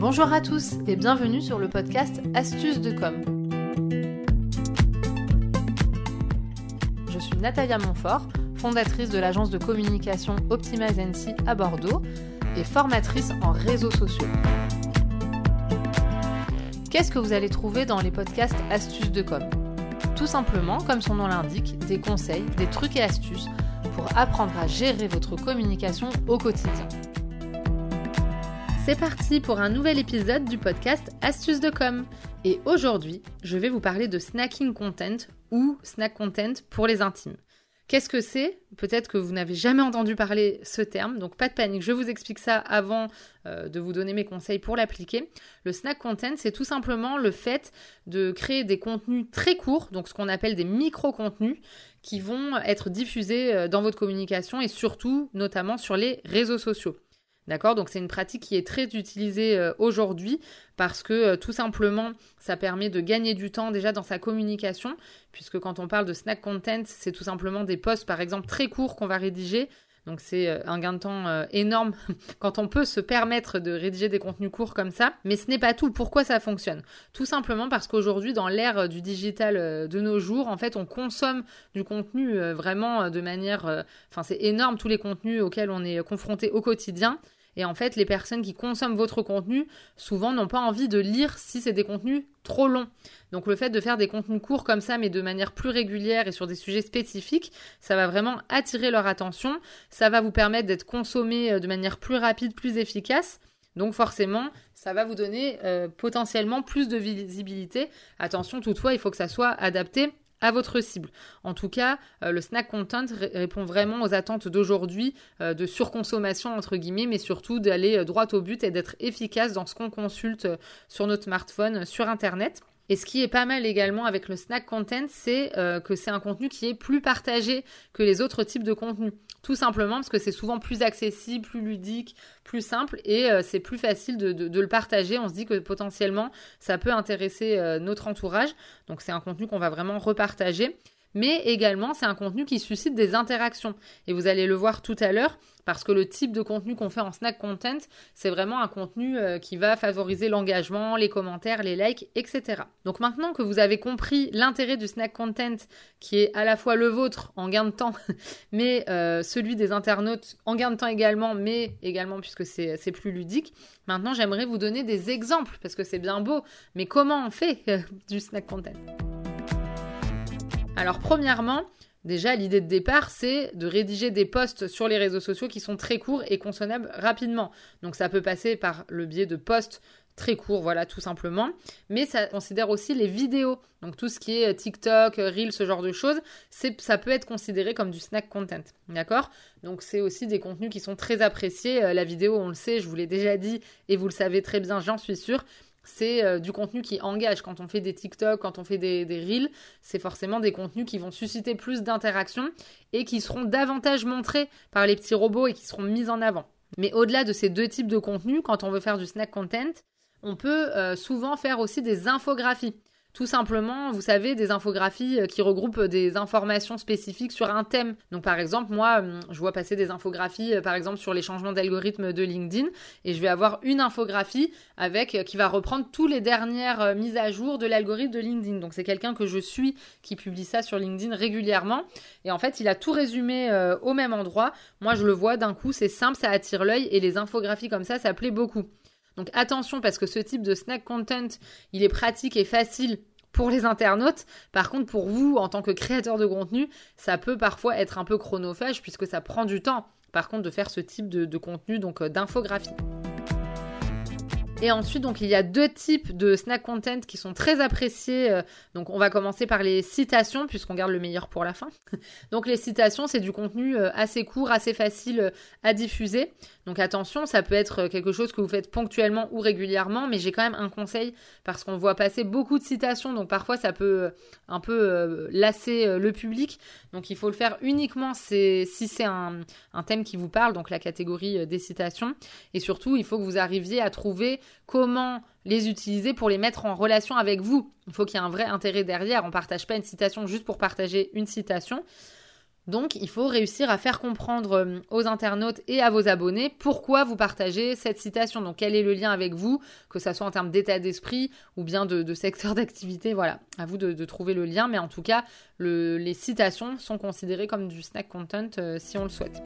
Bonjour à tous et bienvenue sur le podcast Astuces de com. Je suis Natalia Montfort, fondatrice de l'agence de communication Optimize NC à Bordeaux et formatrice en réseaux sociaux. Qu'est-ce que vous allez trouver dans les podcasts Astuces de com? Tout simplement, comme son nom l'indique, des conseils, des trucs et astuces pour apprendre à gérer votre communication au quotidien. C'est parti pour un nouvel épisode du podcast Astuces de com. Et aujourd'hui, je vais vous parler de snacking content ou snack content pour les intimes. Qu'est-ce que c'est? Peut-être que vous n'avez jamais entendu parler ce terme, donc pas de panique, je vous explique ça avant euh, de vous donner mes conseils pour l'appliquer. Le snack content, c'est tout simplement le fait de créer des contenus très courts, donc ce qu'on appelle des micro-contenus, qui vont être diffusés euh, dans votre communication et surtout, notamment sur les réseaux sociaux. D'accord? Donc c'est une pratique qui est très utilisée euh, aujourd'hui parce que euh, tout simplement ça permet de gagner du temps déjà dans sa communication puisque quand on parle de snack content, c'est tout simplement des posts par exemple très courts qu'on va rédiger. Donc c'est euh, un gain de temps énorme quand on peut se permettre de rédiger des contenus courts comme ça. Mais ce n'est pas tout. Pourquoi ça fonctionne? Tout simplement parce qu'aujourd'hui, dans l'ère du digital de nos jours, en fait, on consomme du contenu vraiment de manière... Enfin, c'est énorme tous les contenus auxquels on est confronté au quotidien. Et en fait, les personnes qui consomment votre contenu, souvent n'ont pas envie de lire si c'est des contenus trop longs. Donc le fait de faire des contenus courts comme ça, mais de manière plus régulière et sur des sujets spécifiques, ça va vraiment attirer leur attention. Ça va vous permettre d'être consommé euh, de manière plus rapide, plus efficace. Donc forcément, ça va vous donner euh, potentiellement plus de visibilité. Attention toutefois, il faut que ça soit adapté à votre cible. En tout cas, euh, le snack content répond vraiment aux attentes d'aujourd'hui euh, de surconsommation entre guillemets, mais surtout d'aller euh, droit au but et d'être efficace dans ce qu'on consulte sur notre smartphone, sur Internet. Et ce qui est pas mal également avec le snack content, c'est que c'est un contenu qui est plus partagé que les autres types de contenus. Tout simplement parce que c'est souvent plus accessible, plus ludique, plus simple et euh, c'est plus facile de, le partager. On se dit que potentiellement ça peut intéresser euh, notre entourage. Donc c'est un contenu qu'on va vraiment repartager mais également c'est un contenu qui suscite des interactions. Et vous allez le voir tout à l'heure, parce que le type de contenu qu'on fait en snack content, c'est vraiment un contenu euh, qui va favoriser l'engagement, les commentaires, les likes, etc. Donc maintenant que vous avez compris l'intérêt du snack content, qui est à la fois le vôtre en gain de temps, mais euh, celui des internautes en gain de temps également, mais également puisque c'est plus ludique, maintenant j'aimerais vous donner des exemples, parce que c'est bien beau, mais comment on fait euh, du snack content? Alors premièrement, déjà l'idée de départ, c'est de rédiger des posts sur les réseaux sociaux qui sont très courts et consommables rapidement. Donc ça peut passer par le biais de posts très courts, voilà, tout simplement. Mais ça considère aussi les vidéos. Donc tout ce qui est TikTok, Reel, ce genre de choses, ça peut être considéré comme du snack content. D'accord? Donc c'est aussi des contenus qui sont très appréciés. Euh, la vidéo, on le sait, je vous l'ai déjà dit, et vous le savez très bien, j'en suis sûre c'est euh, du contenu qui engage. Quand on fait des TikTok, quand on fait des, Reels, c'est forcément des contenus qui vont susciter plus d'interactions et qui seront davantage montrés par les petits robots et qui seront mis en avant. Mais au-delà de ces deux types de contenus, quand on veut faire du snack content, on peut euh, souvent faire aussi des infographies. Tout simplement, vous savez, des infographies euh, qui regroupent des informations spécifiques sur un thème. Donc par exemple, moi, hum, je vois passer des infographies, euh, par exemple, sur les changements d'algorithme de LinkedIn, et je vais avoir une infographie avec euh, qui va reprendre toutes les dernières mises à jour de l'algorithme de LinkedIn. Donc c'est quelqu'un que je suis qui publie ça sur LinkedIn régulièrement. Et en fait, il a tout résumé au même endroit. Moi, je le vois d'un coup, c'est simple, ça attire l'œil, et les infographies comme ça, ça plaît beaucoup. Donc attention parce que ce type de snack content, il est pratique et facile pour les internautes. Par contre, pour vous, en tant que créateur de contenu, ça peut parfois être un peu chronophage puisque ça prend du temps. Par contre, de faire ce type de, contenu, donc euh, d'infographie. Et ensuite, donc, il y a deux types de snack content qui sont très appréciés. Euh, donc, on va commencer par les citations, puisqu'on garde le meilleur pour la fin. donc, les citations, c'est du contenu euh, assez court, assez facile euh, à diffuser. Donc, attention, ça peut être quelque chose que vous faites ponctuellement ou régulièrement, mais j'ai quand même un conseil parce qu'on voit passer beaucoup de citations. Donc, parfois, ça peut un peu lasser le public. Donc, il faut le faire uniquement si c'est un, un thème qui vous parle, donc la catégorie des citations. Et surtout, il faut que vous arriviez à trouver comment les utiliser pour les mettre en relation avec vous. Il faut qu'il y ait un vrai intérêt derrière. On ne partage pas une citation juste pour partager une citation. Donc, il faut réussir à faire comprendre euh, aux internautes et à vos abonnés pourquoi vous partagez cette citation. Donc, quel est le lien avec vous, que ce soit en termes d'état d'esprit ou bien de, secteur d'activité. Voilà, à vous de, trouver le lien. Mais en tout cas, les citations sont considérées comme du snack content euh, si on le souhaite.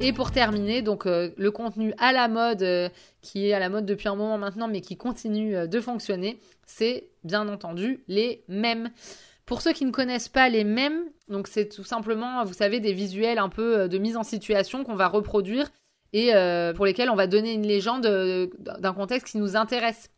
Et pour terminer, donc euh, le contenu à la mode, qui est à la mode depuis un moment maintenant, mais qui continue de fonctionner, c'est bien entendu les mèmes. Pour ceux qui ne connaissent pas les mêmes, donc c'est tout simplement, vous savez, des visuels un peu euh, de mise en situation qu'on va reproduire et euh, pour lesquels on va donner une légende euh, d'un contexte qui nous intéresse.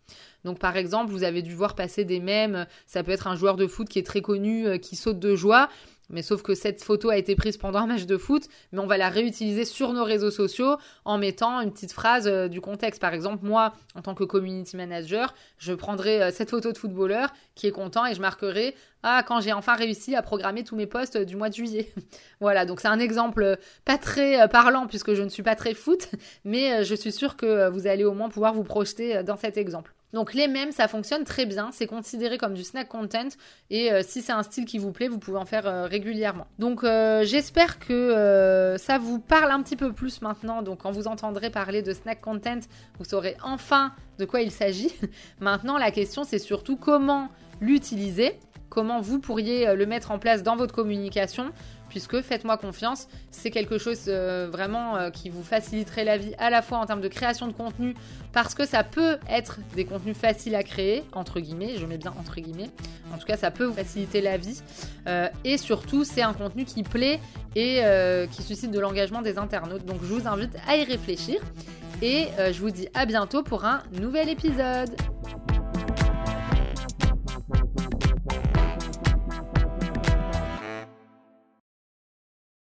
Donc par exemple, vous avez dû voir passer des mèmes, ça peut être un joueur de foot qui est très connu, qui saute de joie, mais sauf que cette photo a été prise pendant un match de foot, mais on va la réutiliser sur nos réseaux sociaux en mettant une petite phrase euh, du contexte. Par exemple, moi, en tant que community manager, je prendrai euh, cette photo de footballeur qui est content et je marquerai ah quand j'ai enfin réussi à programmer tous mes posts du mois de juillet. voilà, donc c'est un exemple euh, pas très parlant puisque je ne suis pas très foot, mais je suis sûre que vous allez au moins pouvoir vous projeter dans cet exemple. Donc les mêmes, ça fonctionne très bien, c'est considéré comme du snack content et euh, si c'est un style qui vous plaît, vous pouvez en faire euh, régulièrement. Donc euh, j'espère que ça vous parle un petit peu plus maintenant. Donc quand vous entendrez parler de snack content, vous saurez enfin de quoi il s'agit. maintenant la question c'est surtout comment l'utiliser, comment vous pourriez le mettre en place dans votre communication puisque faites-moi confiance, c'est quelque chose euh, vraiment euh, qui vous faciliterait la vie à la fois en termes de création de contenu, parce que ça peut être des contenus faciles à créer, entre guillemets, je mets bien entre guillemets, en tout cas ça peut vous faciliter la vie, euh, et surtout c'est un contenu qui plaît et qui suscite de l'engagement des internautes, donc je vous invite à y réfléchir, et je vous dis à bientôt pour un nouvel épisode.